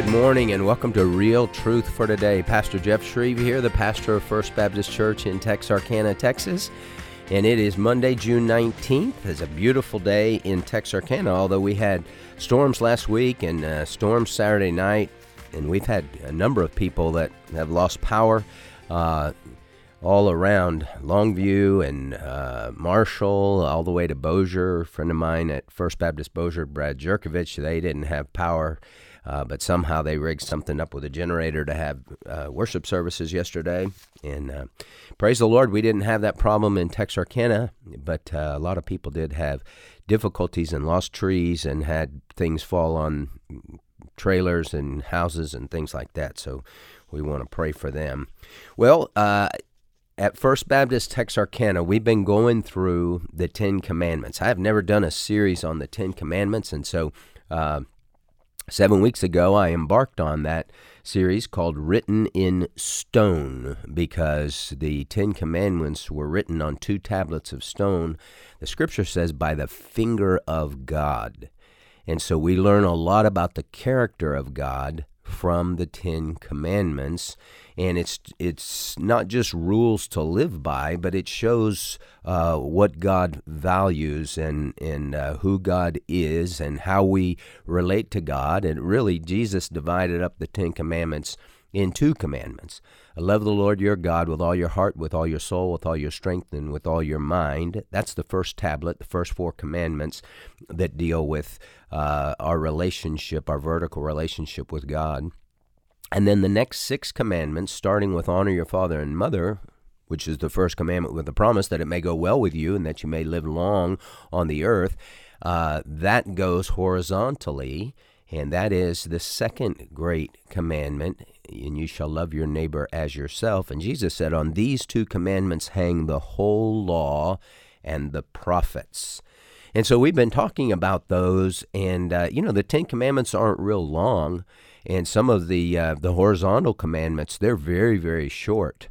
Good morning and welcome to Real Truth for Today. Pastor Jeff Shreve here, the pastor of First Baptist Church in Texarkana, Texas. And it is Monday, June 19th. It's a beautiful day in Texarkana, although we had storms last week and uh, storms Saturday night. And we've had a number of people that have lost power uh, all around Longview and uh, Marshall, all the way to Bossier. A friend of mine at First Baptist Bossier, Brad Jurkovich, they didn't have power uh, but somehow they rigged something up with a generator to have uh, worship services yesterday. And uh, praise the Lord, we didn't have that problem in Texarkana, but uh, a lot of people did have difficulties and lost trees and had things fall on trailers and houses and things like that. So we want to pray for them. Well, uh, at First Baptist Texarkana, we've been going through the Ten Commandments. I have never done a series on the Ten Commandments, and so uh, Seven weeks ago, I embarked on that series called Written in Stone because the Ten Commandments were written on two tablets of stone. The scripture says, by the finger of God. And so we learn a lot about the character of God from the Ten Commandments and it's it's not just rules to live by, but it shows uh, what God values and and uh, who God is and how we relate to God. And really, Jesus divided up the Ten Commandments in two commandments: love the Lord your God with all your heart, with all your soul, with all your strength, and with all your mind. That's the first tablet, the first four commandments that deal with uh, our relationship, our vertical relationship with God. And then the next six commandments, starting with honor your father and mother, which is the first commandment with the promise that it may go well with you and that you may live long on the earth, uh, that goes horizontally. And that is the second great commandment, and you shall love your neighbor as yourself. And Jesus said, On these two commandments hang the whole law and the prophets. And so we've been talking about those, and uh, you know, the Ten Commandments aren't real long. And some of the uh, the horizontal commandments they're very very short.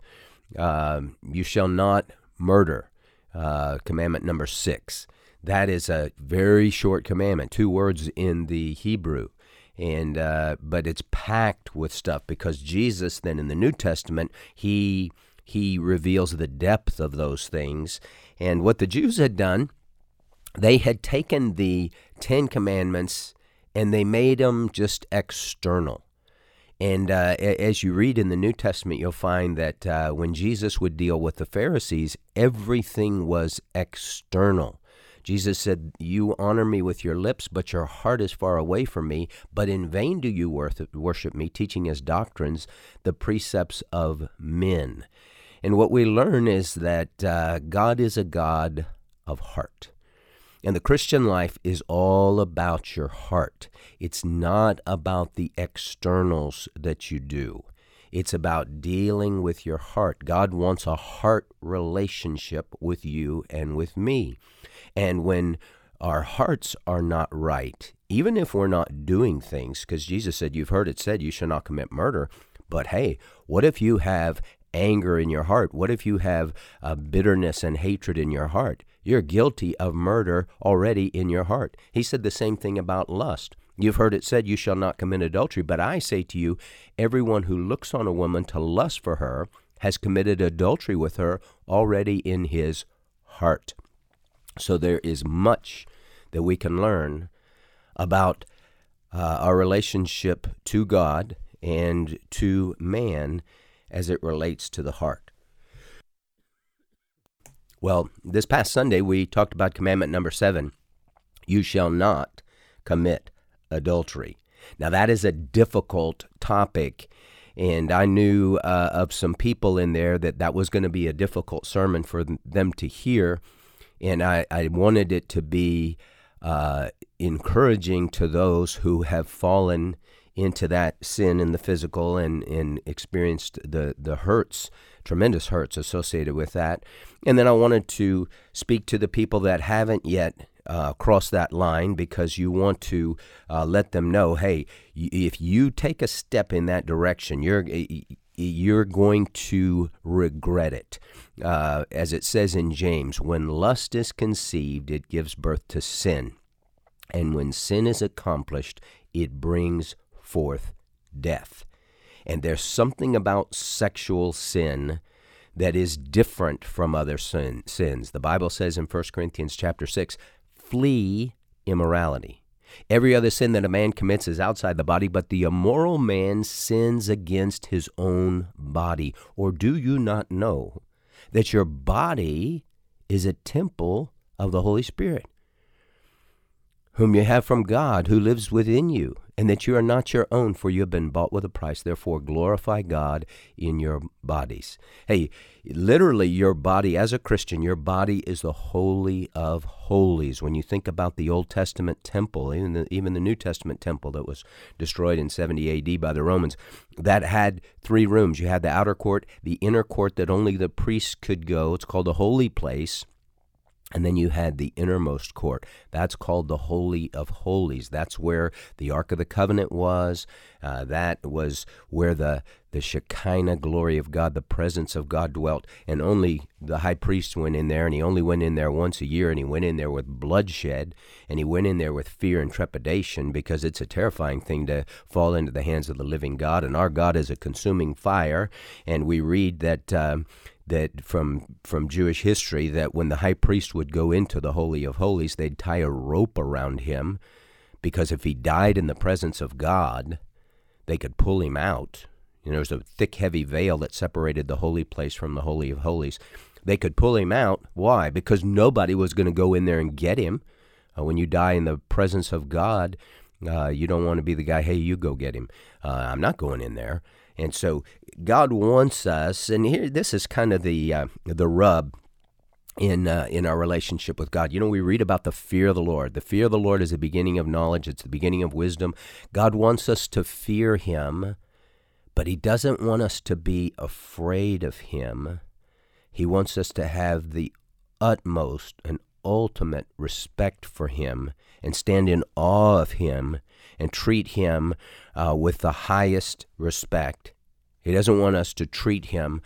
Uh, you shall not murder, uh, commandment number six. That is a very short commandment, two words in the Hebrew, and uh, but it's packed with stuff because Jesus then in the New Testament he he reveals the depth of those things and what the Jews had done. They had taken the Ten Commandments and they made them just external. And uh, as you read in the New Testament, you'll find that uh, when Jesus would deal with the Pharisees, everything was external. Jesus said, You honor me with your lips, but your heart is far away from me. But in vain do you worship me, teaching as doctrines the precepts of men. And what we learn is that uh, God is a God of heart. And the Christian life is all about your heart. It's not about the externals that you do. It's about dealing with your heart. God wants a heart relationship with you and with me. And when our hearts are not right, even if we're not doing things, because Jesus said, You've heard it said, you shall not commit murder. But hey, what if you have anger in your heart? What if you have uh, bitterness and hatred in your heart? You're guilty of murder already in your heart. He said the same thing about lust. You've heard it said, You shall not commit adultery. But I say to you, everyone who looks on a woman to lust for her has committed adultery with her already in his heart. So there is much that we can learn about uh, our relationship to God and to man as it relates to the heart. Well, this past Sunday we talked about commandment number seven you shall not commit adultery. Now, that is a difficult topic, and I knew uh, of some people in there that that was going to be a difficult sermon for them to hear, and I, I wanted it to be uh, encouraging to those who have fallen into that sin in the physical and, and experienced the, the hurts, tremendous hurts associated with that. And then I wanted to speak to the people that haven't yet uh, crossed that line because you want to uh, let them know hey, if you take a step in that direction, you're you're going to regret it. Uh, as it says in James, when lust is conceived, it gives birth to sin. And when sin is accomplished, it brings forth death. And there's something about sexual sin that is different from other sin, sins. The Bible says in 1 Corinthians chapter 6, flee immorality. Every other sin that a man commits is outside the body, but the immoral man sins against his own body. Or do you not know that your body is a temple of the Holy Spirit, whom you have from God, who lives within you, and that you are not your own, for you have been bought with a price. Therefore, glorify God in your bodies. Hey, literally, your body, as a Christian, your body is the holy of holies. When you think about the Old Testament temple, even the, even the New Testament temple that was destroyed in 70 AD by the Romans, that had three rooms. You had the outer court, the inner court that only the priests could go. It's called the holy place. And then you had the innermost court. That's called the Holy of Holies. That's where the Ark of the Covenant was. Uh, that was where the, the Shekinah glory of God, the presence of God dwelt. And only the high priest went in there, and he only went in there once a year, and he went in there with bloodshed, and he went in there with fear and trepidation because it's a terrifying thing to fall into the hands of the living God. And our God is a consuming fire. And we read that. Um, that from from Jewish history that when the high priest would go into the holy of holies, they'd tie a rope around him because if he died in the presence of God, they could pull him out. You know, there's a thick, heavy veil that separated the holy place from the holy of holies. They could pull him out. Why? Because nobody was going to go in there and get him. Uh, when you die in the presence of God, uh, you don't want to be the guy. Hey, you go get him. Uh, I'm not going in there. And so God wants us, and here this is kind of the uh, the rub in uh, in our relationship with God. You know, we read about the fear of the Lord. The fear of the Lord is the beginning of knowledge. It's the beginning of wisdom. God wants us to fear Him, but He doesn't want us to be afraid of Him. He wants us to have the utmost and ultimate respect for Him and stand in awe of Him and treat him uh, with the highest respect. He doesn't want us to treat him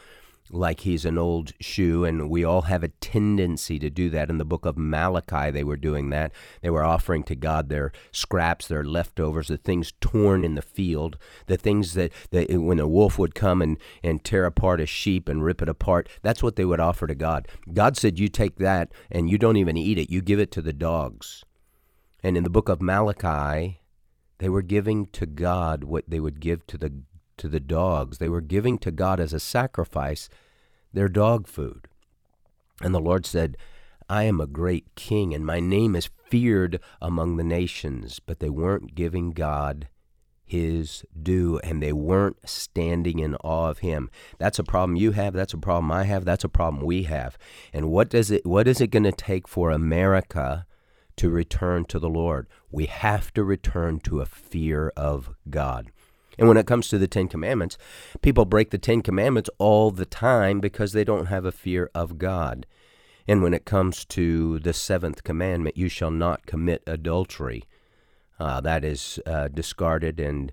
like he's an old shoe, and we all have a tendency to do that. In the book of Malachi, they were doing that. They were offering to God their scraps, their leftovers, the things torn in the field, the things that, that when a wolf would come and, and tear apart a sheep and rip it apart, that's what they would offer to God. God said, You take that and you don't even eat it, you give it to the dogs. And in the book of Malachi, they were giving to God what they would give to the to the dogs. They were giving to God as a sacrifice their dog food. And the Lord said, I am a great king, and my name is feared among the nations. But they weren't giving God his due, and they weren't standing in awe of him. That's a problem you have. That's a problem I have. That's a problem we have. And what does it? What is it going to take for America to return to the Lord. We have to return to a fear of God. And when it comes to the Ten Commandments, people break the Ten Commandments all the time because they don't have a fear of God. And when it comes to the seventh commandment, you shall not commit adultery, uh, that is uh, discarded and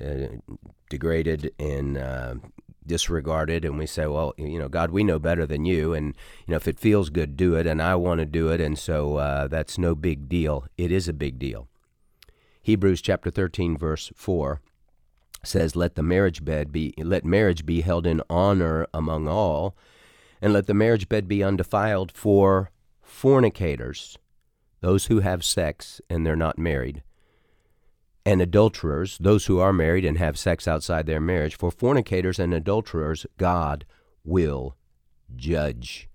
uh, degraded and uh, disregarded and we say well you know god we know better than you and you know if it feels good do it and i want to do it and so uh, that's no big deal. It is a big deal. Hebrews chapter 13 verse 4 says let the marriage bed be let marriage be held in honor among all and let the marriage bed be undefiled for fornicators those who have sex and they're not married and adulterers, those who are married and have sex outside their marriage, for fornicators and adulterers, God will judge.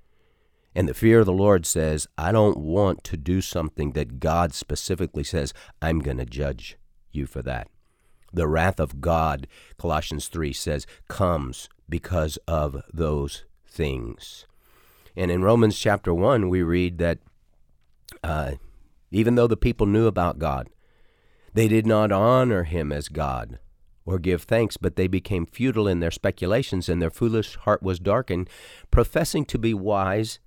And the fear of the Lord says, I don't want to do something that God specifically says, I'm going to judge you for that. The wrath of God, Colossians 3 says, comes because of those things. And in Romans chapter 1, we read that uh, even though the people knew about God, they did not honor him as God or give thanks, but they became futile in their speculations, and their foolish heart was darkened. Professing to be wise,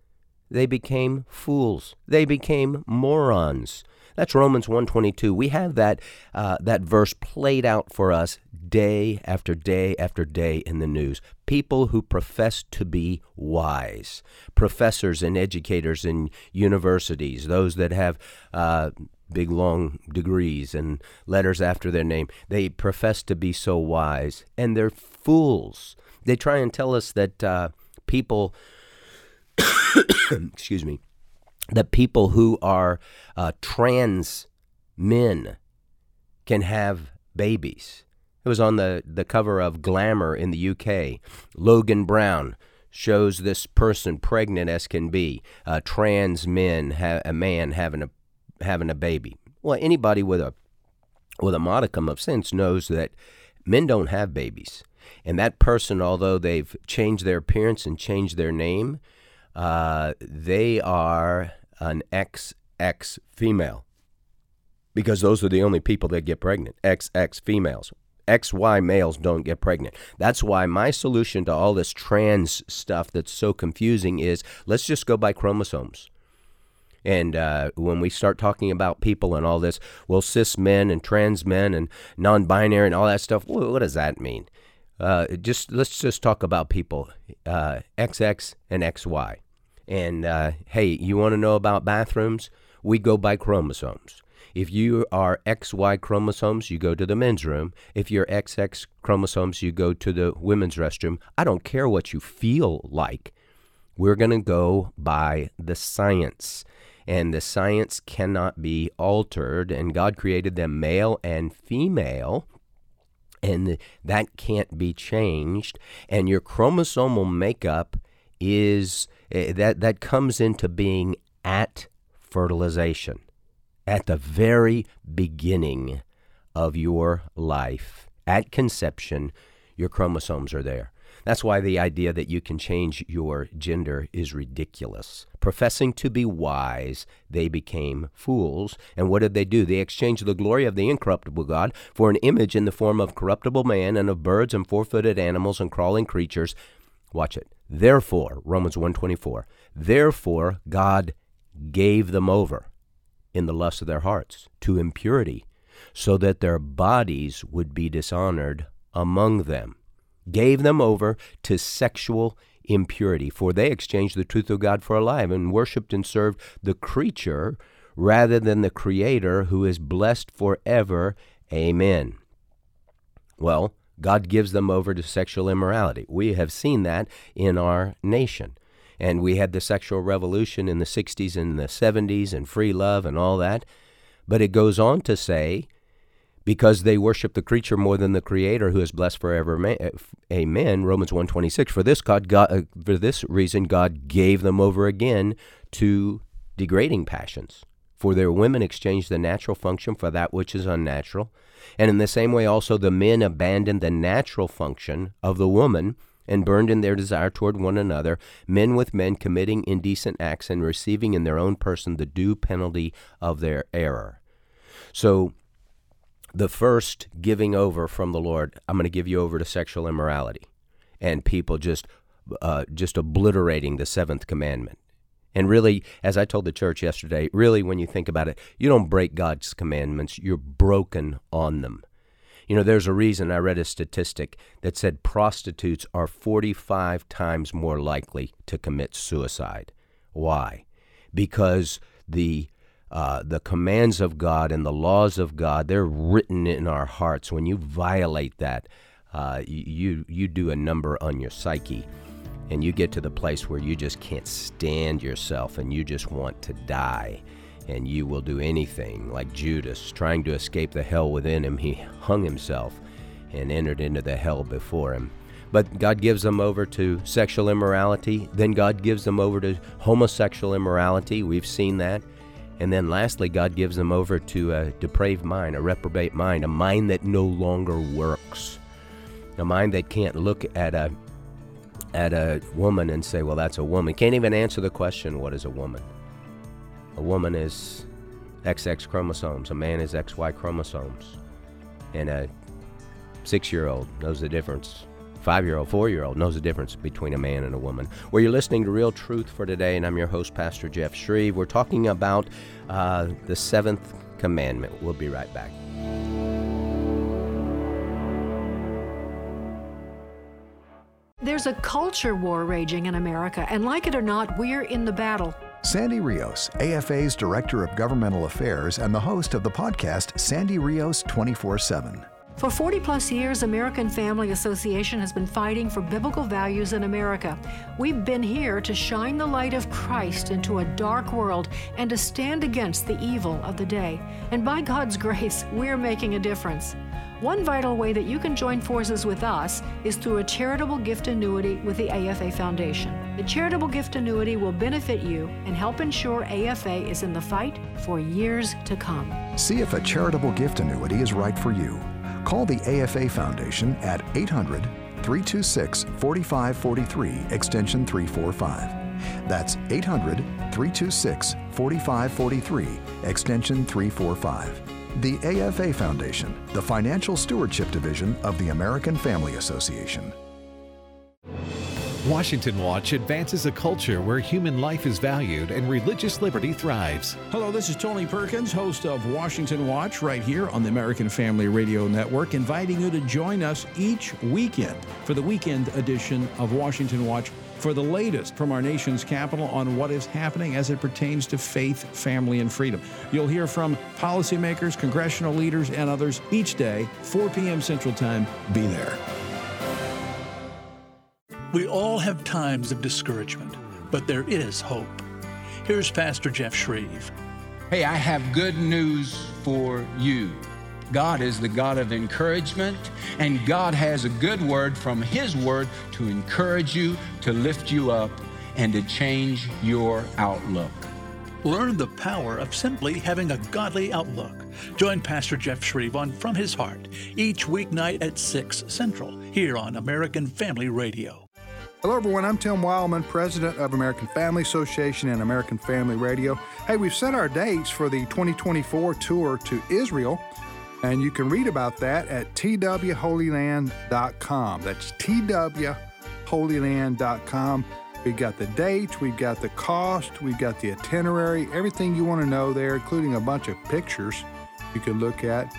they became fools. They became morons. That's Romans 122. We have that uh, that verse played out for us day after day after day in the news. People who profess to be wise, professors and educators in universities, those that have uh, big long degrees and letters after their name. They profess to be so wise, and they're fools. They try and tell us that uh, people, excuse me, that people who are uh, trans men can have babies. It was on the, the cover of Glamour in the UK. Logan Brown shows this person pregnant as can be. Uh, trans men, ha- a man having a having a baby. Well, anybody with a with a modicum of sense knows that men don't have babies, and that person, although they've changed their appearance and changed their name, uh, they are an XX female because those are the only people that get pregnant. XX females. XY males don't get pregnant. That's why my solution to all this trans stuff that's so confusing is let's just go by chromosomes. And uh, when we start talking about people and all this, well, cis men and trans men and non-binary and all that stuff, what does that mean? Uh, just let's just talk about people, uh, XX and XY. And uh, hey, you want to know about bathrooms? We go by chromosomes. If you are XY chromosomes, you go to the men's room. If you're XX chromosomes, you go to the women's restroom. I don't care what you feel like. We're going to go by the science. And the science cannot be altered. And God created them male and female. And that can't be changed. And your chromosomal makeup is eh, that, that comes into being at fertilization at the very beginning of your life, at conception, your chromosomes are there. That's why the idea that you can change your gender is ridiculous. Professing to be wise, they became fools. And what did they do? They exchanged the glory of the incorruptible God for an image in the form of corruptible man and of birds and four-footed animals and crawling creatures. Watch it. Therefore, Romans 1:24. Therefore God gave them over in the lust of their hearts to impurity, so that their bodies would be dishonored among them, gave them over to sexual impurity, for they exchanged the truth of God for a lie and worshiped and served the creature rather than the Creator who is blessed forever. Amen. Well, God gives them over to sexual immorality. We have seen that in our nation. And we had the sexual revolution in the 60s and the 70s and free love and all that. But it goes on to say, because they worship the creature more than the creator who is blessed forever amen romans 126 for this god, god uh, for this reason god gave them over again to degrading passions for their women exchanged the natural function for that which is unnatural and in the same way also the men abandoned the natural function of the woman and burned in their desire toward one another, men with men committing indecent acts and receiving in their own person the due penalty of their error. So, the first giving over from the Lord, I'm going to give you over to sexual immorality, and people just uh, just obliterating the seventh commandment. And really, as I told the church yesterday, really, when you think about it, you don't break God's commandments, you're broken on them. You know, there's a reason I read a statistic that said prostitutes are 45 times more likely to commit suicide. Why? Because the uh, the commands of God and the laws of God, they're written in our hearts. When you violate that, uh, you, you do a number on your psyche. And you get to the place where you just can't stand yourself and you just want to die and you will do anything. Like Judas, trying to escape the hell within him, he hung himself and entered into the hell before him. But God gives them over to sexual immorality. Then God gives them over to homosexual immorality. We've seen that. And then lastly, God gives them over to a depraved mind, a reprobate mind, a mind that no longer works, a mind that can't look at a at a woman and say, "Well, that's a woman." Can't even answer the question, "What is a woman?" A woman is XX chromosomes, a man is XY chromosomes. And a six year old knows the difference. Five year old, four year old knows the difference between a man and a woman. Well, you're listening to Real Truth for today, and I'm your host, Pastor Jeff Shreve. We're talking about uh, the seventh commandment. We'll be right back. There's a culture war raging in America, and like it or not, we're in the battle. Sandy Rios, AFA's Director of Governmental Affairs and the host of the podcast Sandy Rios 24 7. For 40 plus years, American Family Association has been fighting for biblical values in America. We've been here to shine the light of Christ into a dark world and to stand against the evil of the day. And by God's grace, we're making a difference. One vital way that you can join forces with us is through a charitable gift annuity with the AFA Foundation. The charitable gift annuity will benefit you and help ensure AFA is in the fight for years to come. See if a charitable gift annuity is right for you. Call the AFA Foundation at 800 326 4543, extension 345. That's 800 326 4543, extension 345. The AFA Foundation, the Financial Stewardship Division of the American Family Association. Washington Watch advances a culture where human life is valued and religious liberty thrives. Hello, this is Tony Perkins, host of Washington Watch, right here on the American Family Radio Network, inviting you to join us each weekend for the weekend edition of Washington Watch for the latest from our nation's capital on what is happening as it pertains to faith, family, and freedom. You'll hear from policymakers, congressional leaders, and others each day, 4 p.m. Central Time. Be there. We all have times of discouragement, but there is hope. Here's Pastor Jeff Shreve. Hey, I have good news for you. God is the God of encouragement, and God has a good word from His word to encourage you, to lift you up, and to change your outlook. Learn the power of simply having a godly outlook. Join Pastor Jeff Shreve on From His Heart each weeknight at 6 Central here on American Family Radio. Hello, everyone. I'm Tim Wildmon, president of American Family Association and American Family Radio. Hey, we've set our dates for the 2024 tour to Israel, and you can read about that at twholyland.com. That's twholyland.com. We've got the dates, we've got the cost, we've got the itinerary, everything you want to know there, including a bunch of pictures you can look at.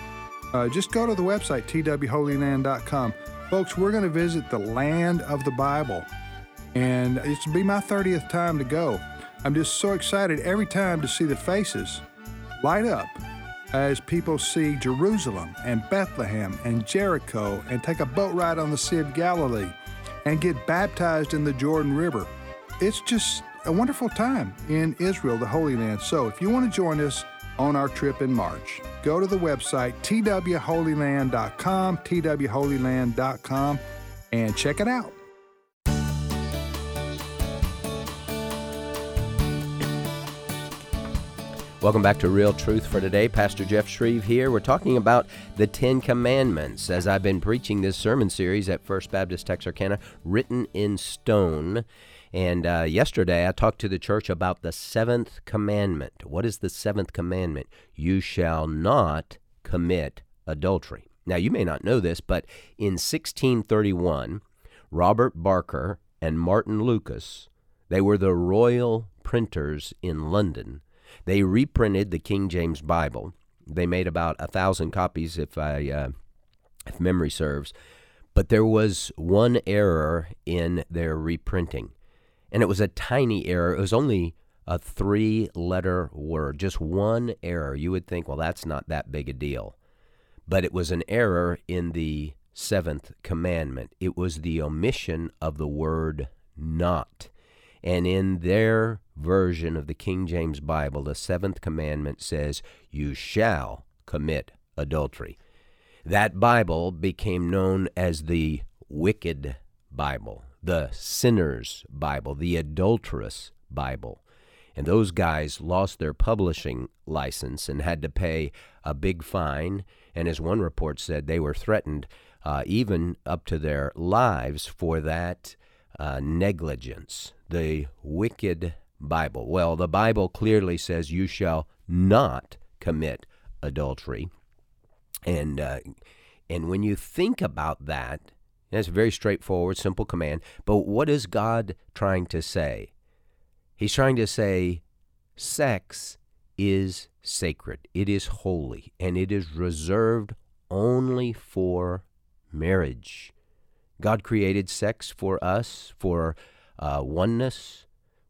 Uh, just go to the website, twholyland.com. Folks, we're going to visit the land of the Bible, and it's be my 30th time to go. I'm just so excited every time to see the faces light up as people see Jerusalem and Bethlehem and Jericho and take a boat ride on the Sea of Galilee and get baptized in the Jordan River. It's just a wonderful time in Israel, the Holy Land. So if you want to join us, on our trip in March. Go to the website twholyland.com, twholyland.com, and check it out. Welcome back to Real Truth for Today. Pastor Jeff Shreve here. We're talking about the Ten Commandments as I've been preaching this sermon series at First Baptist Texarkana, written in stone. And uh, yesterday I talked to the church about the seventh commandment. What is the seventh commandment? You shall not commit adultery. Now, you may not know this, but in 1631, Robert Barker and Martin Lucas, they were the royal printers in London. They reprinted the King James Bible. They made about a thousand copies, if I, uh, if memory serves. But there was one error in their reprinting and it was a tiny error. It was only a three letter word, just one error. You would think, well, that's not that big a deal. But it was an error in the seventh commandment. It was the omission of the word not. And in their version of the King James Bible, the seventh commandment says, You shall commit adultery. That Bible became known as the wicked Bible the Sinner's Bible, the Adulterous Bible. And those guys lost their publishing license and had to pay a big fine. And as one report said, they were threatened uh, even up to their lives for that uh, negligence. The wicked Bible. Well, the Bible clearly says you shall not commit adultery. And, uh, and when you think about that, it's a very straightforward, simple command. But what is God trying to say? He's trying to say sex is sacred, it is holy, and it is reserved only for marriage. God created sex for us, for uh, oneness,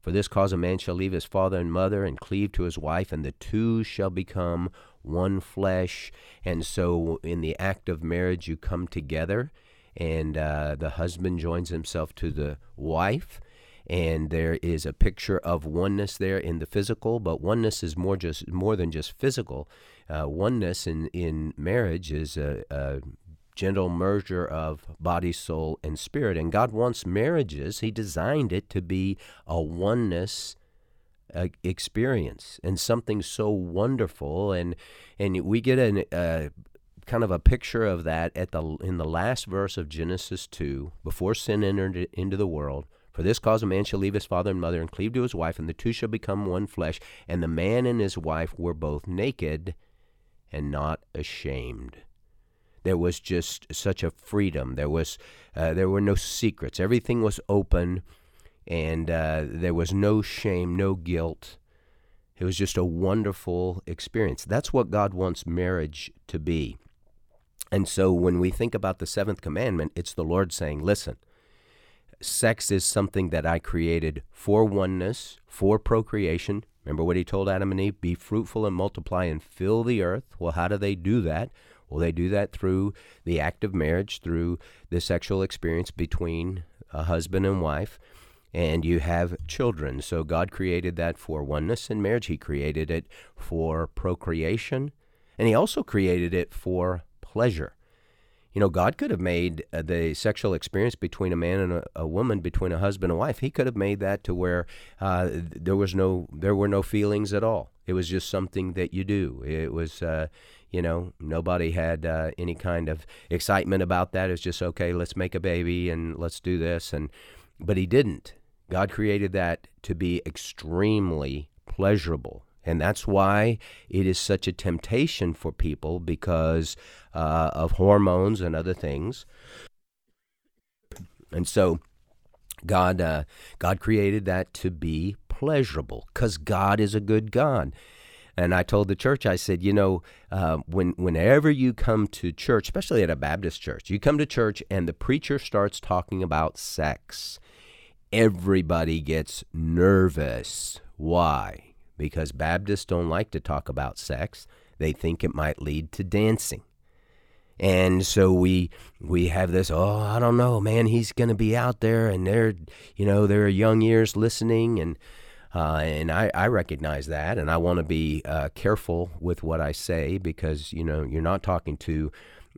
For this cause a man shall leave his father and mother and cleave to his wife, and the two shall become one flesh. And so, in the act of marriage, you come together, and uh, the husband joins himself to the wife. And there is a picture of oneness there in the physical, but oneness is more just more than just physical. Uh, oneness in, in marriage is a, a gentle merger of body, soul, and spirit. And God wants marriages, He designed it to be a oneness uh, experience and something so wonderful. And, and we get a uh, kind of a picture of that at the, in the last verse of Genesis 2, before sin entered into the world. For this cause a man shall leave his father and mother and cleave to his wife, and the two shall become one flesh. And the man and his wife were both naked and not ashamed. There was just such a freedom. There was uh, there were no secrets. Everything was open, and uh, there was no shame, no guilt. It was just a wonderful experience. That's what God wants marriage to be. And so when we think about the seventh commandment, it's the Lord saying, Listen, sex is something that I created for oneness, for procreation. Remember what he told Adam and Eve? Be fruitful and multiply and fill the earth. Well, how do they do that? Well, they do that through the act of marriage, through the sexual experience between a husband and wife, and you have children. So God created that for oneness in marriage. He created it for procreation, and He also created it for pleasure. You know, God could have made uh, the sexual experience between a man and a, a, woman, between a husband and wife. He could have made that to where uh, there was no, there were no feelings at all. It was just something that you do. It was, uh, you know, nobody had uh, any kind of excitement about that. It's just okay. Let's make a baby and let's do this. And but he didn't. God created that to be extremely pleasurable. And that's why it is such a temptation for people because uh, of hormones and other things. And so God, uh, God created that to be pleasurable because God is a good God. And I told the church, I said, you know, uh, when whenever you come to church, especially at a Baptist church, you come to church and the preacher starts talking about sex, everybody gets nervous. Why? Because Baptists don't like to talk about sex. They think it might lead to dancing. And so we we have this, oh, I don't know, man, he's going to be out there and they're, you know, there are young ears listening and uh, and I, I, recognize that, and I want to be uh, careful with what I say because you know you're not talking to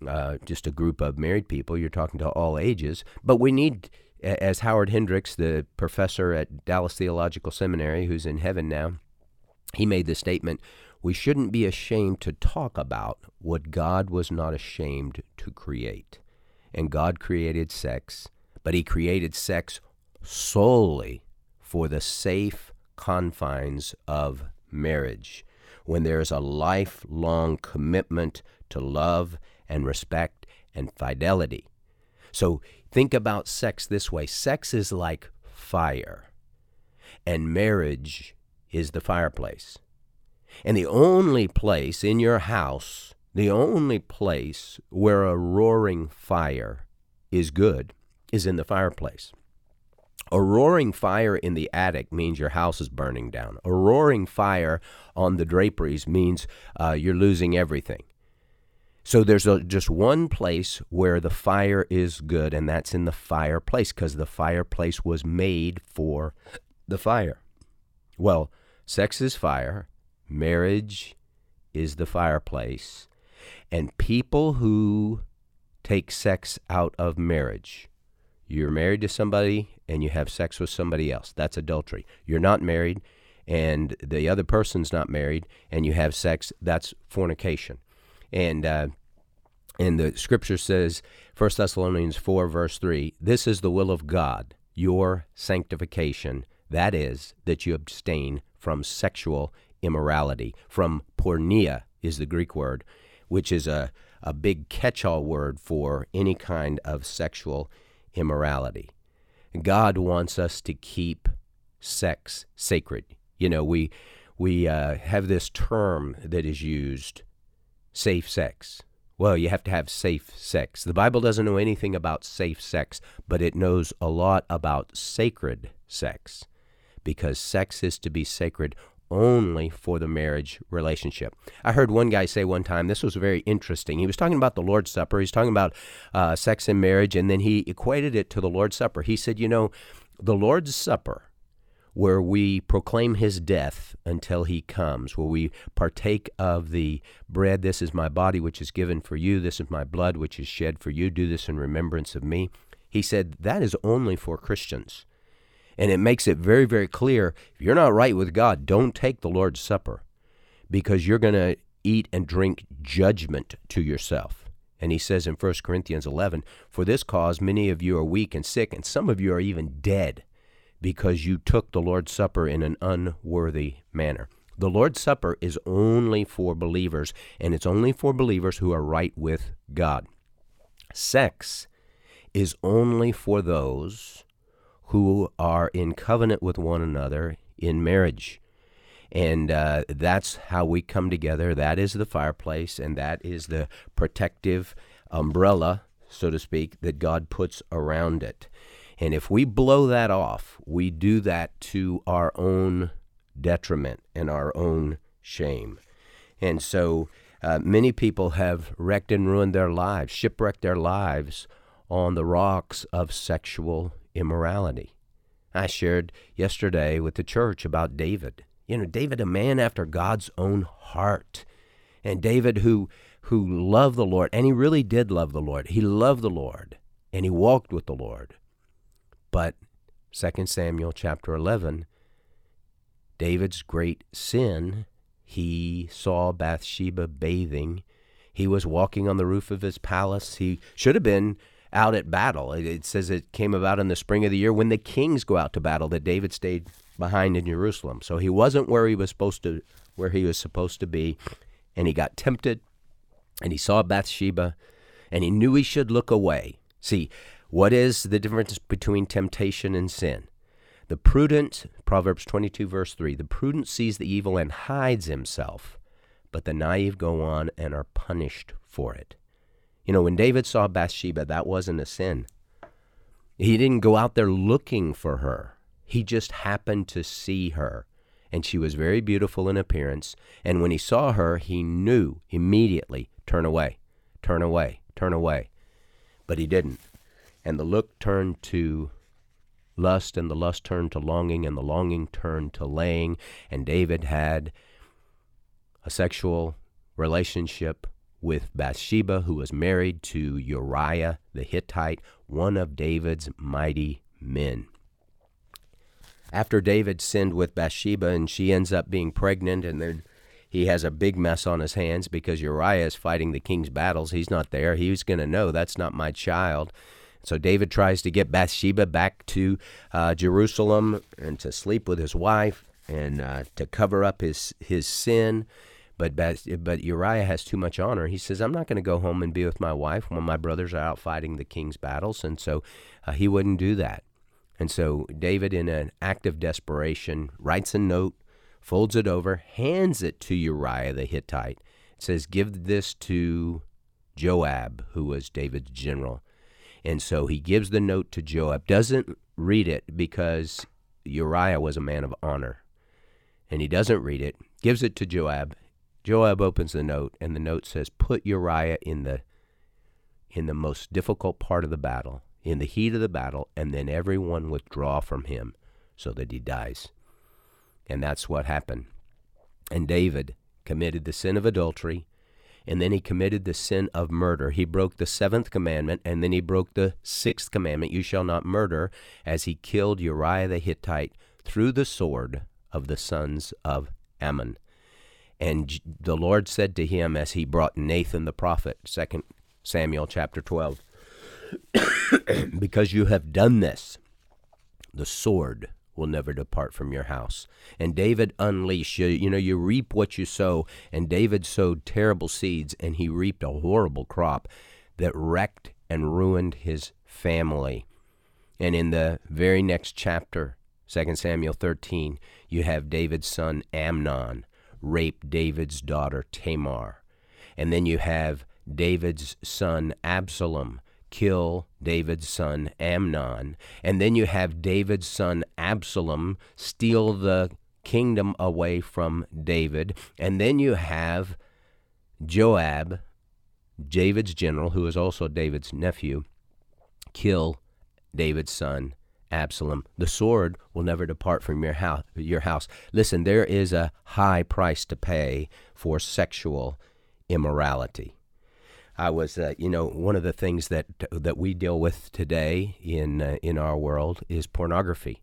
uh, just a group of married people; you're talking to all ages. But we need, as Howard Hendricks, the professor at Dallas Theological Seminary, who's in heaven now, he made the statement: we shouldn't be ashamed to talk about what God was not ashamed to create. And God created sex, but He created sex solely for the safe confines of marriage, when there is a lifelong commitment to love and respect and fidelity. So think about sex this way sex is like fire, and marriage is the fireplace. And the only place in your house, the only place where a roaring fire is good, is in the fireplace. A roaring fire in the attic means your house is burning down. A roaring fire on the draperies means uh, you're losing everything. So there's a, just one place where the fire is good, and that's in the fireplace because the fireplace was made for the fire. Well, sex is fire, marriage is the fireplace, and people who take sex out of marriage, you're married to somebody and you have sex with somebody else. That's adultery. You're not married and the other person's not married and you have sex. That's fornication. And, uh, and the scripture says, 1 Thessalonians 4, verse 3, this is the will of God, your sanctification. That is, that you abstain from sexual immorality. From porneia is the Greek word, which is a, a big catch all word for any kind of sexual immorality. God wants us to keep sex sacred. You know, we we uh, have this term that is used, safe sex. Well, you have to have safe sex. The Bible doesn't know anything about safe sex, but it knows a lot about sacred sex because sex is to be sacred only for the marriage relationship. I heard one guy say one time, this was very interesting. He was talking about the Lord's Supper. He's talking about uh, sex and marriage, and then he equated it to the Lord's Supper. He said, You know, the Lord's Supper, where we proclaim his death until he comes, where we partake of the bread, this is my body which is given for you, this is my blood which is shed for you, do this in remembrance of me. He said, That is only for Christians. And it makes it very, very clear if you're not right with God, don't take the Lord's Supper because you're going to eat and drink judgment to yourself. And he says in 1 Corinthians 11, For this cause many of you are weak and sick, and some of you are even dead because you took the Lord's Supper in an unworthy manner. The Lord's Supper is only for believers, and it's only for believers who are right with God. Sex is only for those who are in covenant with one another in marriage. And uh, that's how we come together. That is the fireplace, and that is the protective umbrella, so to speak, that God puts around it. And if we blow that off, we do that to our own detriment and our own shame. And so uh, many people have wrecked and ruined their lives, shipwrecked their lives on the rocks of sexual immorality. I shared yesterday with the church about David. You know, David, a man after God's own heart. And David, who, who loved the Lord, and he really did love the Lord. He loved the Lord, and he walked with the Lord. But 2 Samuel chapter 11, David's great sin, he saw Bathsheba bathing. He was walking on the roof of his palace. He should have been out at battle. It, it, says it came about in the spring of the year when the kings go out to battle that David stayed behind in Jerusalem. So he wasn't where he was supposed to where he was supposed to be, and he got tempted, and he saw Bathsheba, and he knew he should look away. See, what is the difference between temptation and sin? The prudent, Proverbs 22, verse 3, the prudent sees the evil and hides himself, but the naive go on and are punished for it. You know, when David saw Bathsheba, that wasn't a sin. He didn't go out there looking for her. He just happened to see her. And she was very beautiful in appearance. And when he saw her, he knew immediately turn away, turn away, turn away. But he didn't. And the look turned to lust, and the lust turned to longing, and the longing turned to laying. And David had a sexual relationship with Bathsheba, who was married to Uriah the Hittite, one of David's mighty men. After David sinned with Bathsheba and she ends up being pregnant, and then he has a big mess on his hands because Uriah is fighting the king's battles. He's not there. He's going to know that's not my child. So David tries to get Bathsheba back to uh, Jerusalem and to sleep with his wife and uh, to cover up his his sin. But but Uriah has too much honor. He says, "I'm not going to go home and be with my wife when my brothers are out fighting the king's battles," and so uh, he wouldn't do that. And so David, in an act of desperation, writes a note, folds it over, hands it to Uriah the Hittite. It says, "Give this to Joab, who was David's general." And so he gives the note to Joab. Doesn't read it because Uriah was a man of honor. And he doesn't read it, gives it to Joab, Joab opens the note, and the note says, "Put Uriah in the in the most difficult part of the battle, in the heat of the battle, and then everyone withdraw from him, so that he dies." And that's what happened. And David committed the sin of adultery, and then he committed the sin of murder. He broke the seventh commandment, and then he broke the sixth commandment, "You shall not murder," as he killed Uriah the Hittite through the sword of the sons of Ammon. And the Lord said to him as he brought Nathan the prophet, 2 Samuel chapter 12, because you have done this, the sword will never depart from your house. And David unleashed, you, you know, you reap what you sow. And David sowed terrible seeds, and he reaped a horrible crop that wrecked and ruined his family. And in the very next chapter, 2 Samuel 13, you have David's son Amnon rape David's daughter Tamar. And then you have David's son Absalom kill David's son Amnon. And then you have David's son Absalom steal the kingdom away from David. And then you have Joab, David's general, who is also David's nephew, kill David's son Absalom. The sword will never depart from your house. Your house. Listen, there is a high price to pay for sexual immorality. I was, uh, you know, one of the things that that we deal with today in uh, in our world is pornography,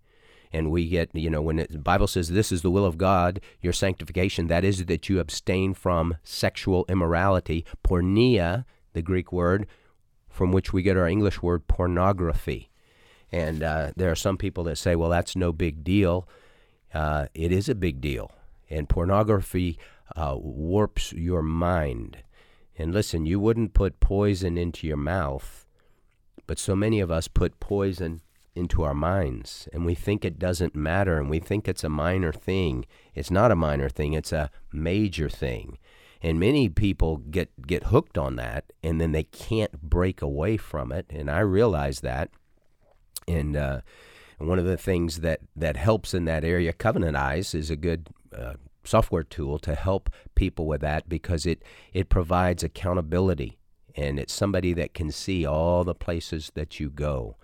and we get, you know, when it, the Bible says this is the will of God, your sanctification, that is that you abstain from sexual immorality. Porneia, the Greek word from which we get our English word pornography, and uh, there are some people that say, well, that's no big deal. Uh, it is a big deal, and pornography uh, warps your mind and listen, you wouldn't put poison into your mouth, but so many of us put poison into our minds and we think it doesn't matter and we think it's a minor thing. It's not a minor thing, it's a major thing. And many people get, get hooked on that and then they can't break away from it. And I realize that. And, uh, one of the things that, that helps in that area, Covenant Eyes is a good uh, software tool to help people with that because it it provides accountability. And it's somebody that can see all the places that you go.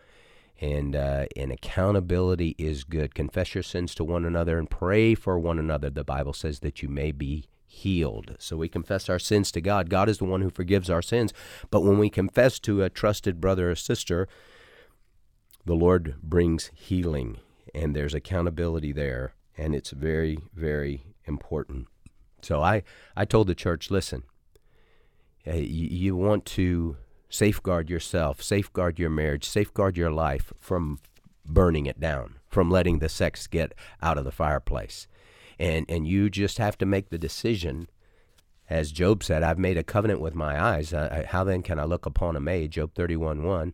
And uh, and accountability is good. Confess your sins to one another and pray for one another. The bible says that you may be healed. So we confess our sins to god. God is the one who forgives our sins. But when we confess to a trusted brother or sister the lord brings healing and there's accountability there and it's very very important. So I, I told the church, listen, uh, you, you want to safeguard yourself, safeguard your marriage, safeguard your life from burning it down, from letting the sex get out of the fireplace. And, and you just have to make the decision. As Job said, I've made a covenant with my eyes. Uh, how then can I look upon a maid? Job 31 1.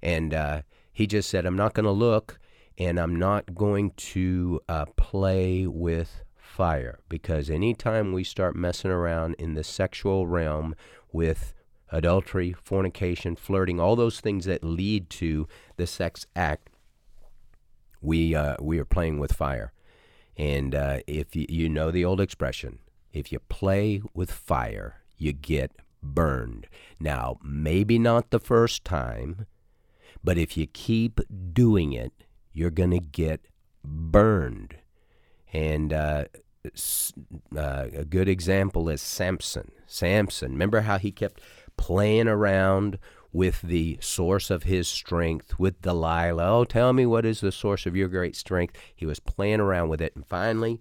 And uh, he just said, I'm not going to look and I'm not going to uh, play with fire because anytime we start messing around in the sexual realm with adultery, fornication, flirting, all those things that lead to the sex act, we uh, we are playing with fire. And uh, if you, you know the old expression, if you play with fire, you get burned. Now, maybe not the first time, but if you keep doing it, you're going to get burned. And uh, uh, a good example is Samson. Samson, remember how he kept playing around with the source of his strength with Delilah. Oh, tell me what is the source of your great strength? He was playing around with it, and finally,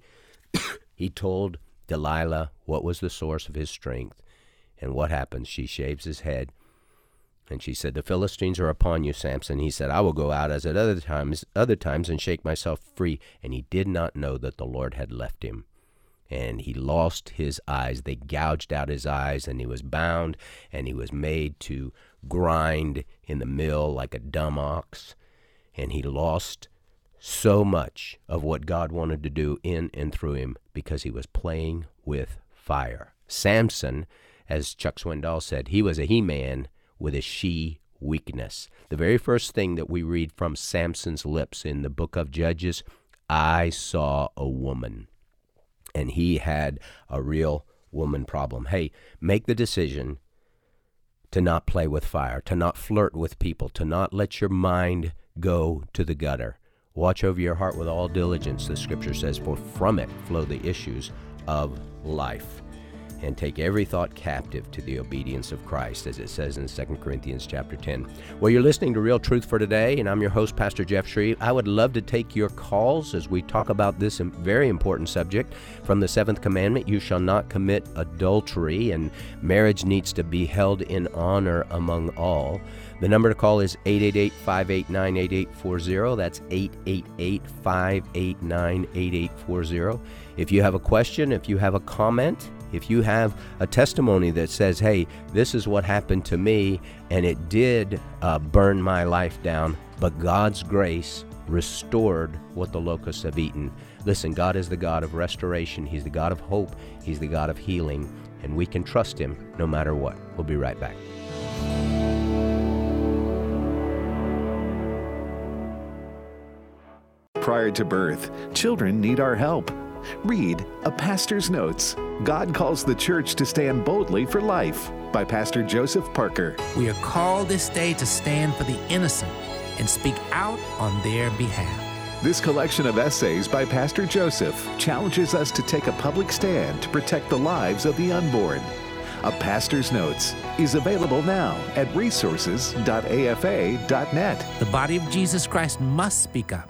he told Delilah what was the source of his strength. And what happens? She shaves his head. And she said, The Philistines are upon you, Samson. He said, I will go out as at other times other times and shake myself free. And he did not know that the Lord had left him and he lost his eyes. They gouged out his eyes, and he was bound, and he was made to grind in the mill like a dumb ox. And he lost so much of what God wanted to do in and through him because he was playing with fire. Samson, as Chuck Swindoll said, he was a he man with a she weakness. The very first thing that we read from Samson's lips in the book of Judges I saw a woman and he had a real woman problem. Hey, make the decision to not play with fire, to not flirt with people, to not let your mind go to the gutter. Watch over your heart with all diligence, the scripture says, for from it flow the issues of life and take every thought captive to the obedience of Christ, as it says in 2 Corinthians chapter 10. Well, you're listening to Real Truth for Today, and I'm your host, Pastor Jeff Shreve. I would love to take your calls as we talk about this very important subject from the seventh commandment you shall not commit adultery, and marriage needs to be held in honor among all. The number to call is 888 589 8840. That's 888 589 8840. If you have a question, if you have a comment, if you have a testimony that says, hey, this is what happened to me, and it did uh, burn my life down, but God's grace restored what the locusts have eaten. Listen, God is the God of restoration, He's the God of hope, He's the God of healing, and we can trust Him no matter what. We'll be right back. prior to birth, children need our help. Read A Pastor's Notes God Calls the Church to Stand Boldly for Life by Pastor Joseph Parker. We are called this day to stand for the innocent and speak out on their behalf. This collection of essays by Pastor Joseph challenges us to take a public stand to protect the lives of the unborn. A Pastor's Notes is available now at resources.afa.net. The body of Jesus Christ must speak up.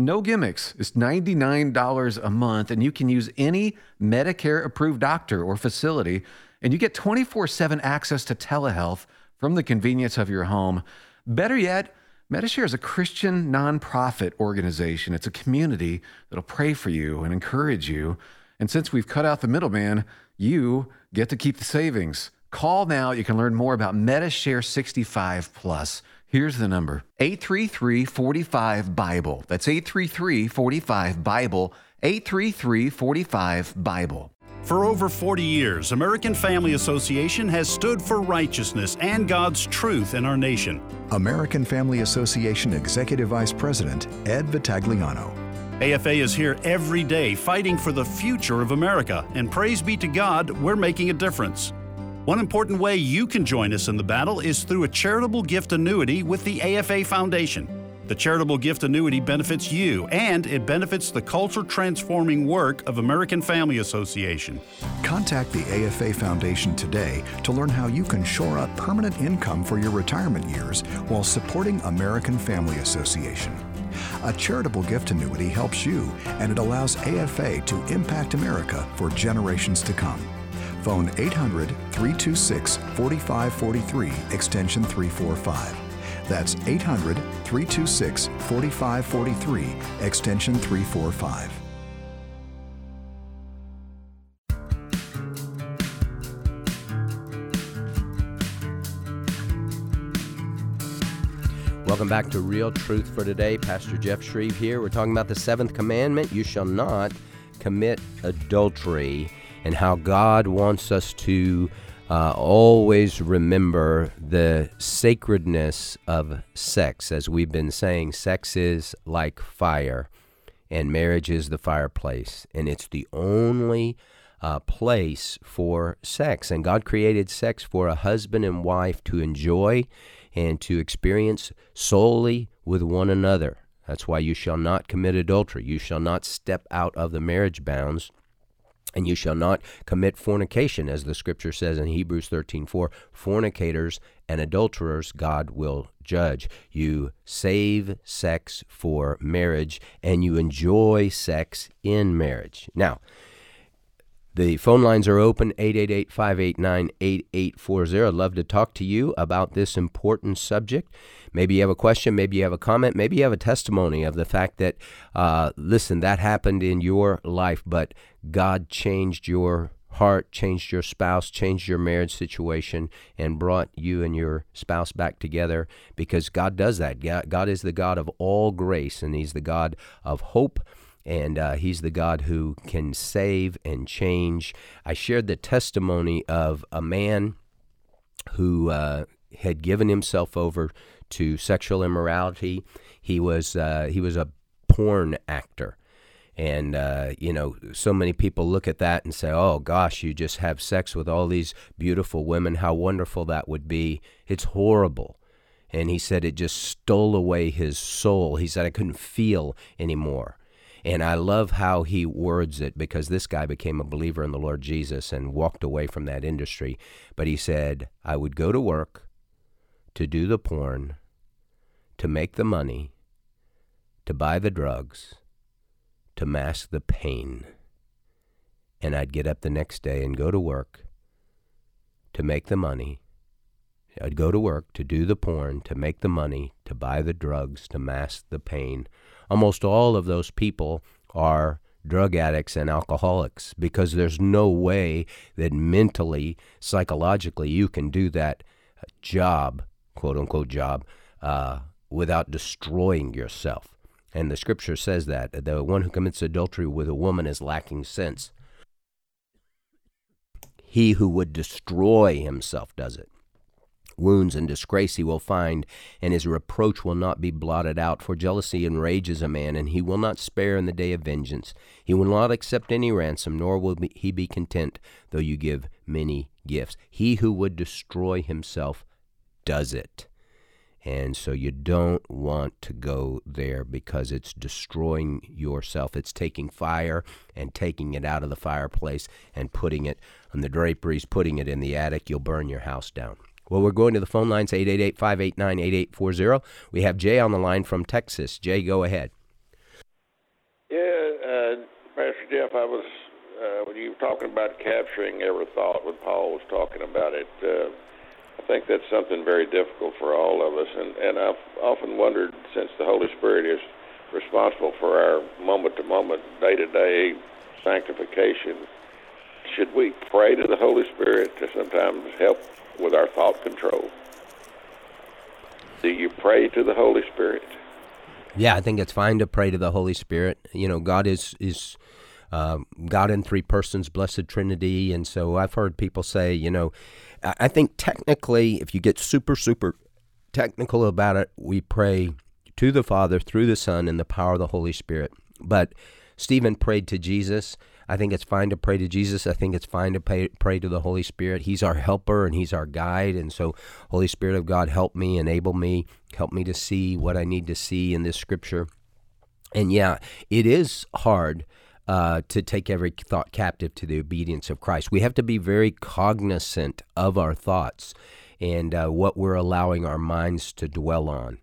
No gimmicks. It's $99 a month, and you can use any Medicare approved doctor or facility, and you get 24 7 access to telehealth from the convenience of your home. Better yet, Medi-Share is a Christian nonprofit organization. It's a community that'll pray for you and encourage you. And since we've cut out the middleman, you get to keep the savings. Call now. You can learn more about Medi-Share 65 Plus. Here's the number 833 45 Bible. That's 833 45 Bible. 833 45 Bible. For over 40 years, American Family Association has stood for righteousness and God's truth in our nation. American Family Association Executive Vice President Ed Vitagliano. AFA is here every day fighting for the future of America, and praise be to God, we're making a difference. One important way you can join us in the battle is through a charitable gift annuity with the AFA Foundation. The charitable gift annuity benefits you and it benefits the culture transforming work of American Family Association. Contact the AFA Foundation today to learn how you can shore up permanent income for your retirement years while supporting American Family Association. A charitable gift annuity helps you and it allows AFA to impact America for generations to come. Phone 800 326 4543, extension 345. That's 800 326 4543, extension 345. Welcome back to Real Truth for Today. Pastor Jeff Shreve here. We're talking about the seventh commandment you shall not commit adultery and how God wants us to uh, always remember the sacredness of sex. As we've been saying, sex is like fire, and marriage is the fireplace, and it's the only uh, place for sex. And God created sex for a husband and wife to enjoy and to experience solely with one another. That's why you shall not commit adultery. You shall not step out of the marriage bounds and you shall not commit fornication, as the scripture says in Hebrews 13 4. Fornicators and adulterers God will judge. You save sex for marriage, and you enjoy sex in marriage. Now, the phone lines are open 888 589 8840. I'd love to talk to you about this important subject. Maybe you have a question, maybe you have a comment, maybe you have a testimony of the fact that, uh, listen, that happened in your life, but God changed your heart, changed your spouse, changed your marriage situation, and brought you and your spouse back together because God does that. God is the God of all grace, and He's the God of hope. And uh, he's the God who can save and change. I shared the testimony of a man who uh, had given himself over to sexual immorality. He was uh, he was a porn actor, and, uh, you know, so many people look at that and say, oh, gosh, you just have sex with all these beautiful women. How wonderful that would be. It's horrible. And he said it just stole away his soul. He said, I couldn't feel anymore. And I love how he words it because this guy became a believer in the Lord Jesus and walked away from that industry. But he said, I would go to work to do the porn, to make the money, to buy the drugs, to mask the pain. And I'd get up the next day and go to work to make the money. I'd go to work to do the porn, to make the money, to buy the drugs, to mask the pain. Almost all of those people are drug addicts and alcoholics because there's no way that mentally, psychologically, you can do that job, quote unquote job, uh, without destroying yourself. And the scripture says that the one who commits adultery with a woman is lacking sense. He who would destroy himself does it. Wounds and disgrace he will find, and his reproach will not be blotted out. For jealousy enrages a man, and he will not spare in the day of vengeance. He will not accept any ransom, nor will he be content, though you give many gifts. He who would destroy himself does it. And so you don't want to go there because it's destroying yourself. It's taking fire and taking it out of the fireplace and putting it on the draperies, putting it in the attic. You'll burn your house down. Well, we're going to the phone lines 888 589 8840. We have Jay on the line from Texas. Jay, go ahead. Yeah, uh, Pastor Jeff, I was, uh, when you were talking about capturing every thought, when Paul was talking about it, uh, I think that's something very difficult for all of us. And, and I've often wondered, since the Holy Spirit is responsible for our moment to moment, day to day sanctification, should we pray to the Holy Spirit to sometimes help with our thought control? Do you pray to the Holy Spirit? Yeah, I think it's fine to pray to the Holy Spirit. You know, God is is uh, God in three persons, blessed Trinity, and so I've heard people say, you know, I think technically, if you get super super technical about it, we pray to the Father through the Son in the power of the Holy Spirit. But Stephen prayed to Jesus. I think it's fine to pray to Jesus. I think it's fine to pray, pray to the Holy Spirit. He's our helper and He's our guide. And so, Holy Spirit of God, help me, enable me, help me to see what I need to see in this scripture. And yeah, it is hard uh, to take every thought captive to the obedience of Christ. We have to be very cognizant of our thoughts and uh, what we're allowing our minds to dwell on.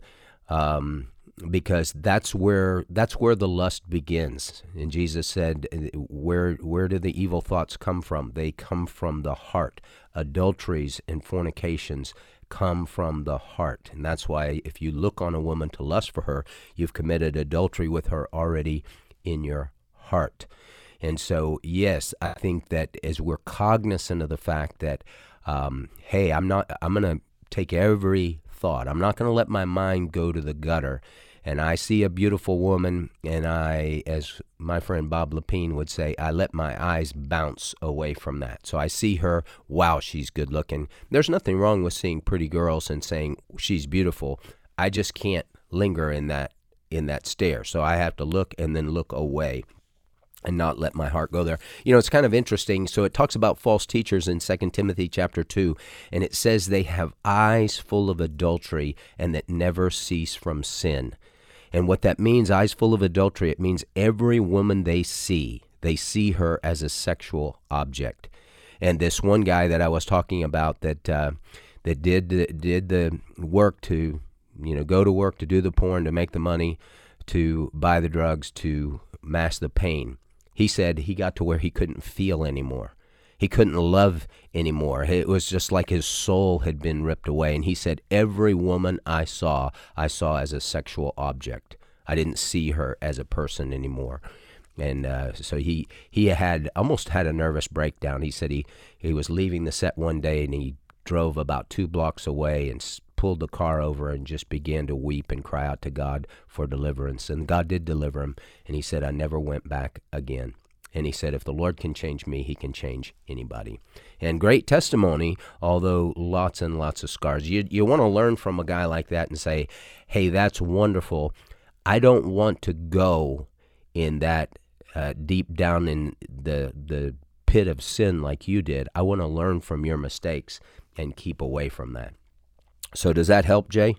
Um, because that's where that's where the lust begins. And Jesus said, "Where where do the evil thoughts come from? They come from the heart. Adulteries and fornications come from the heart, and that's why if you look on a woman to lust for her, you've committed adultery with her already in your heart." And so, yes, I think that as we're cognizant of the fact that, um, hey, I'm not, I'm going to take every thought. I'm not going to let my mind go to the gutter and I see a beautiful woman, and I, as my friend Bob Lepine would say, I let my eyes bounce away from that. So I see her, wow, she's good looking. There's nothing wrong with seeing pretty girls and saying she's beautiful. I just can't linger in that in that stare. So I have to look and then look away and not let my heart go there. You know, it's kind of interesting. So it talks about false teachers in 2 Timothy chapter 2, and it says they have eyes full of adultery and that never cease from sin. And what that means, eyes full of adultery, it means every woman they see, they see her as a sexual object. And this one guy that I was talking about that uh, that did did the work to, you know, go to work to do the porn to make the money, to buy the drugs to mask the pain. He said he got to where he couldn't feel anymore. He couldn't love anymore. It was just like his soul had been ripped away. And he said, Every woman I saw, I saw as a sexual object. I didn't see her as a person anymore. And uh, so he he had almost had a nervous breakdown. He said he, he was leaving the set one day and he drove about two blocks away and pulled the car over and just began to weep and cry out to God for deliverance. And God did deliver him. And he said, I never went back again. And he said, if the Lord can change me, he can change anybody. And great testimony, although lots and lots of scars. You, you want to learn from a guy like that and say, hey, that's wonderful. I don't want to go in that uh, deep down in the, the pit of sin like you did. I want to learn from your mistakes and keep away from that. So does that help, Jay?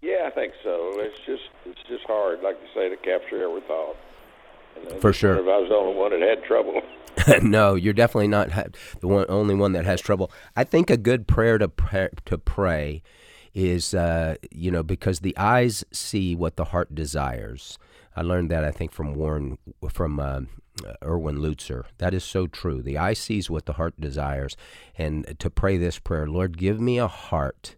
Yeah, I think so. It's just it's just hard, like you say, to capture every thought. For sure. If I was the only one that had trouble. no, you're definitely not the one, only one that has trouble. I think a good prayer to pray, to pray is, uh, you know, because the eyes see what the heart desires. I learned that I think from Warren from uh, Erwin Lutzer. That is so true. The eye sees what the heart desires, and to pray this prayer, Lord, give me a heart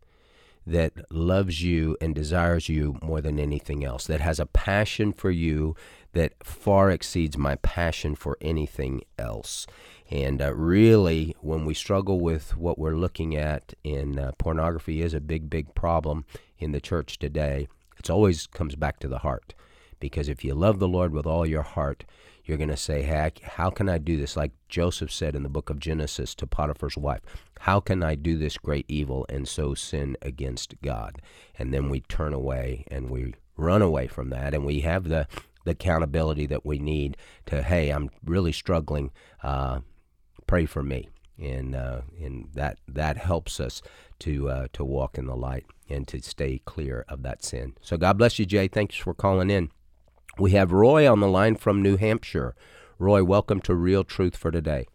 that loves you and desires you more than anything else, that has a passion for you that far exceeds my passion for anything else. And uh, really, when we struggle with what we're looking at in uh, pornography is a big, big problem in the church today. It always comes back to the heart. Because if you love the Lord with all your heart, you're going to say, hey, how can I do this? Like Joseph said in the book of Genesis to Potiphar's wife, how can I do this great evil and so sin against God? And then we turn away and we run away from that and we have the the accountability that we need to hey i'm really struggling uh, pray for me. And uh, and that that helps us to uh, to walk in the light and to stay clear of that sin. So god bless you jay. Thanks for calling in. We have roy on the line from new hampshire. Roy welcome to real truth for today.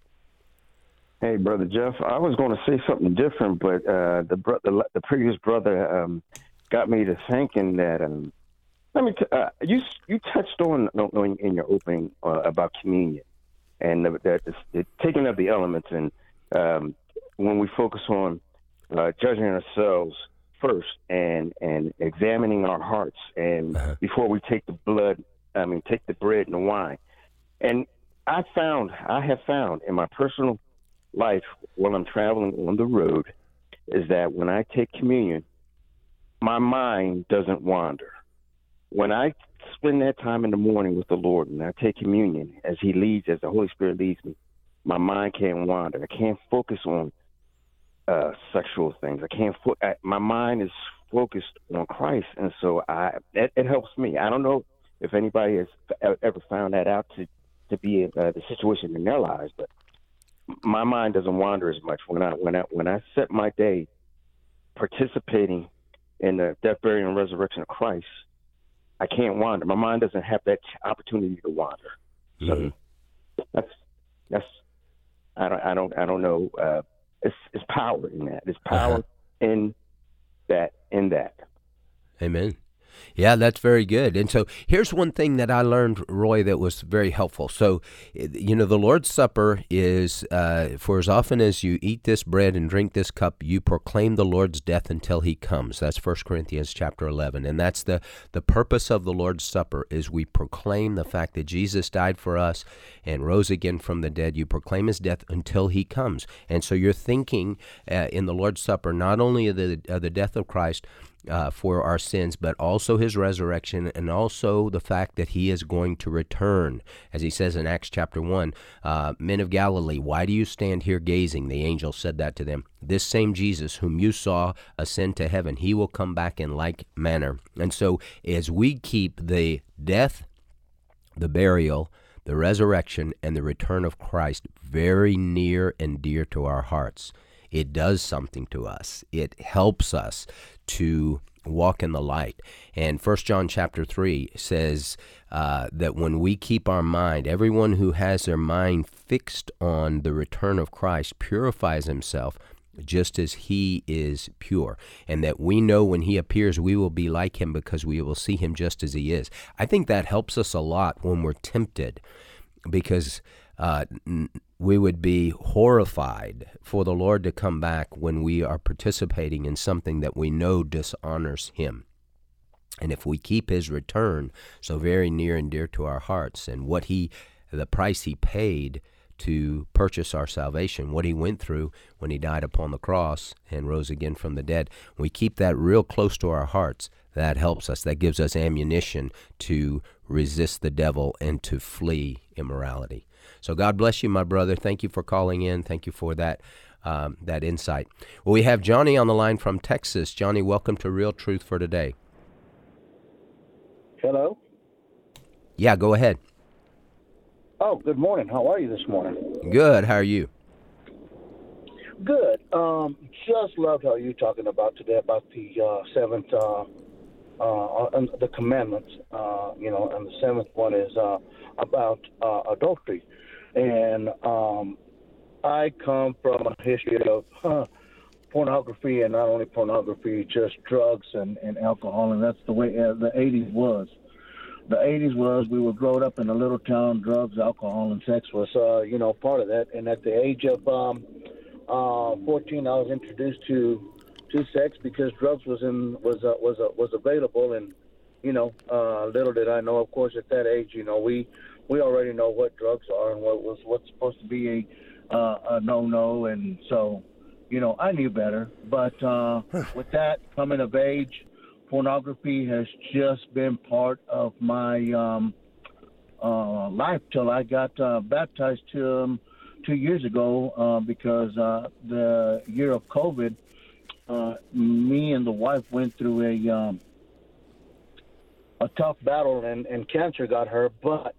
Hey, brother Jeff. I was going to say something different, but uh, the, bro- the the previous brother um, got me to thinking that um, let me. T- uh, you you touched on in, in your opening uh, about communion and the, the, the, taking of the elements, and um, when we focus on uh, judging ourselves first and and examining our hearts, and uh-huh. before we take the blood, I mean, take the bread and the wine, and I found I have found in my personal life while I'm traveling on the road is that when I take communion, my mind doesn't wander when I spend that time in the morning with the Lord and I take communion as He leads, as the Holy Spirit leads me, my mind can't wander. I can't focus on uh, sexual things. I can't. Fo- I, my mind is focused on Christ, and so I it, it, helps me. I don't know if anybody has ever found that out to to be uh, the situation in their lives, but my mind doesn't wander as much when I when I when I set my day participating in the death, burial, and resurrection of Christ. I can't wander. My mind doesn't have that opportunity to wander. So mm-hmm. that's that's I don't I don't I don't know. Uh, it's it's power in that. There's power uh-huh. in that in that. Amen. Yeah, that's very good. And so here's one thing that I learned, Roy, that was very helpful. So, you know, the Lord's Supper is uh, for as often as you eat this bread and drink this cup, you proclaim the Lord's death until he comes. That's 1 Corinthians chapter 11. And that's the, the purpose of the Lord's Supper is we proclaim the fact that Jesus died for us and rose again from the dead. You proclaim his death until he comes. And so you're thinking uh, in the Lord's Supper not only of the, of the death of Christ, uh, for our sins, but also his resurrection and also the fact that he is going to return. As he says in Acts chapter 1, uh, Men of Galilee, why do you stand here gazing? The angel said that to them. This same Jesus, whom you saw ascend to heaven, he will come back in like manner. And so, as we keep the death, the burial, the resurrection, and the return of Christ very near and dear to our hearts, it does something to us. It helps us to walk in the light. And First John chapter 3 says uh, that when we keep our mind, everyone who has their mind fixed on the return of Christ purifies himself just as he is pure, and that we know when he appears we will be like him because we will see him just as he is. I think that helps us a lot when we're tempted because uh, we would be horrified for the Lord to come back when we are participating in something that we know dishonors Him. And if we keep His return so very near and dear to our hearts, and what He, the price He paid to purchase our salvation, what He went through when He died upon the cross and rose again from the dead, we keep that real close to our hearts. That helps us. That gives us ammunition to resist the devil and to flee immorality. So God bless you, my brother. Thank you for calling in. Thank you for that. Um, that insight. Well, we have Johnny on the line from Texas. Johnny, welcome to Real Truth for Today. Hello. Yeah, go ahead. Oh, good morning. How are you this morning? Good. How are you? Good. Um, just loved how you're talking about today about the uh, seventh uh, uh, the commandments. Uh, you know, and the seventh one is uh, about uh, adultery. And um, I come from a history of huh, pornography, and not only pornography, just drugs and, and alcohol, and that's the way uh, the 80s was. The 80s was we were growing up in a little town. Drugs, alcohol, and sex was, uh, you know, part of that. And at the age of um, uh, 14, I was introduced to to sex because drugs was in was uh, was uh, was available, and you know, uh, little did I know. Of course, at that age, you know, we we already know what drugs are and what was what's supposed to be a uh, a no no, and so you know, I knew better. But uh, with that coming of age, pornography has just been part of my um, uh, life till I got uh, baptized to, um, two years ago uh, because uh, the year of COVID, uh, me and the wife went through a um, a tough battle and, and cancer got her, but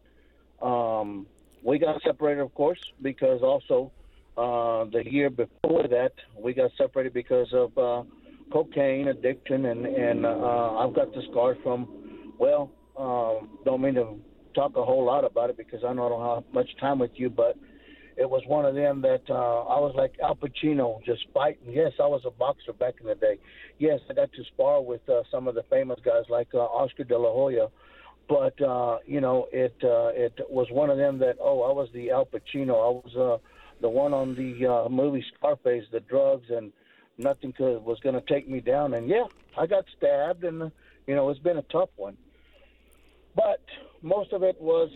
um, we got separated, of course, because also uh, the year before that, we got separated because of uh, cocaine addiction, and and uh, I've got the scars from. Well, um, don't mean to talk a whole lot about it because I don't have much time with you, but it was one of them that uh, I was like Al Pacino, just fighting. Yes, I was a boxer back in the day. Yes, I got to spar with uh, some of the famous guys like uh, Oscar De La Hoya. But uh, you know, it uh, it was one of them that oh, I was the Al Pacino. I was uh, the one on the uh, movie Scarface, the drugs, and nothing could was going to take me down. And yeah, I got stabbed, and you know it's been a tough one. But most of it was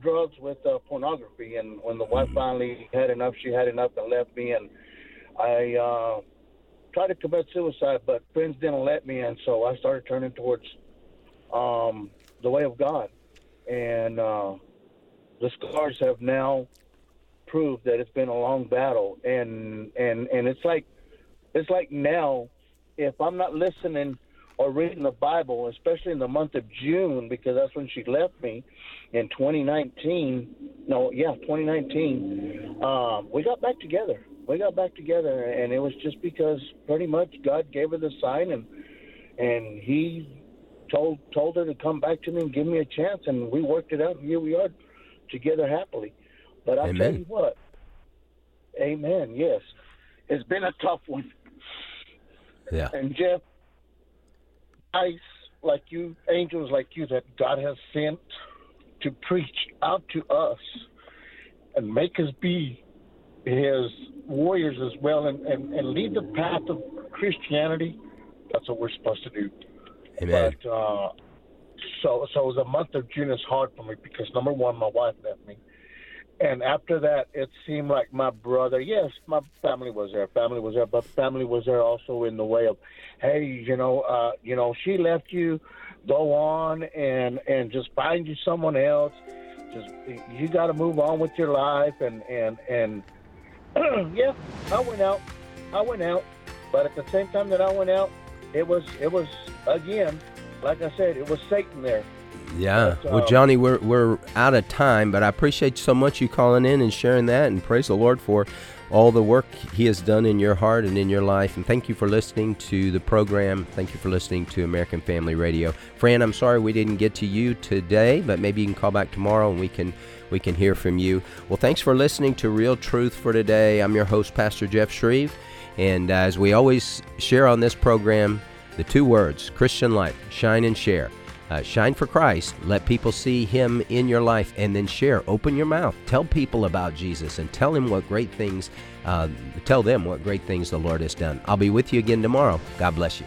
drugs with uh, pornography. And when the wife finally had enough, she had enough and left me. And I uh, tried to commit suicide, but friends didn't let me, and so I started turning towards um, the way of God. And uh, the scars have now proved that it's been a long battle, and and and it's like it's like now, if I'm not listening or reading the Bible, especially in the month of June, because that's when she left me in 2019. No, yeah, 2019. Um, we got back together. We got back together, and it was just because pretty much God gave her the sign, and and He told told her to come back to me and give me a chance, and we worked it out. And here we are, together happily. But I tell you what, Amen. Yes, it's been a tough one. Yeah. And Jeff, ice like you, angels like you that God has sent to preach out to us and make us be His warriors as well, and, and, and lead the path of Christianity. That's what we're supposed to do. Amen. But uh, so so the month of June is hard for me because number one, my wife left me and after that, it seemed like my brother. Yes, my family was there. Family was there, but family was there also in the way of, hey, you know, uh, you know, she left you. Go on and and just find you someone else. Just you got to move on with your life. And and and yeah, I went out. I went out, but at the same time that I went out, it was it was again, like I said, it was Satan there yeah. But, uh, well, Johnny, we're, we're out of time, but I appreciate so much you calling in and sharing that, and praise the Lord for all the work He has done in your heart and in your life. And thank you for listening to the program. Thank you for listening to American Family Radio. Fran, I'm sorry we didn't get to you today, but maybe you can call back tomorrow and we can we can hear from you. Well, thanks for listening to Real Truth for today. I'm your host, Pastor Jeff Shreve, and as we always share on this program, the two words Christian life, shine and share. Uh, shine for Christ. Let people see Him in your life and then share. Open your mouth. Tell people about Jesus and tell Him what great things, uh, tell them what great things the Lord has done. I'll be with you again tomorrow. God bless you.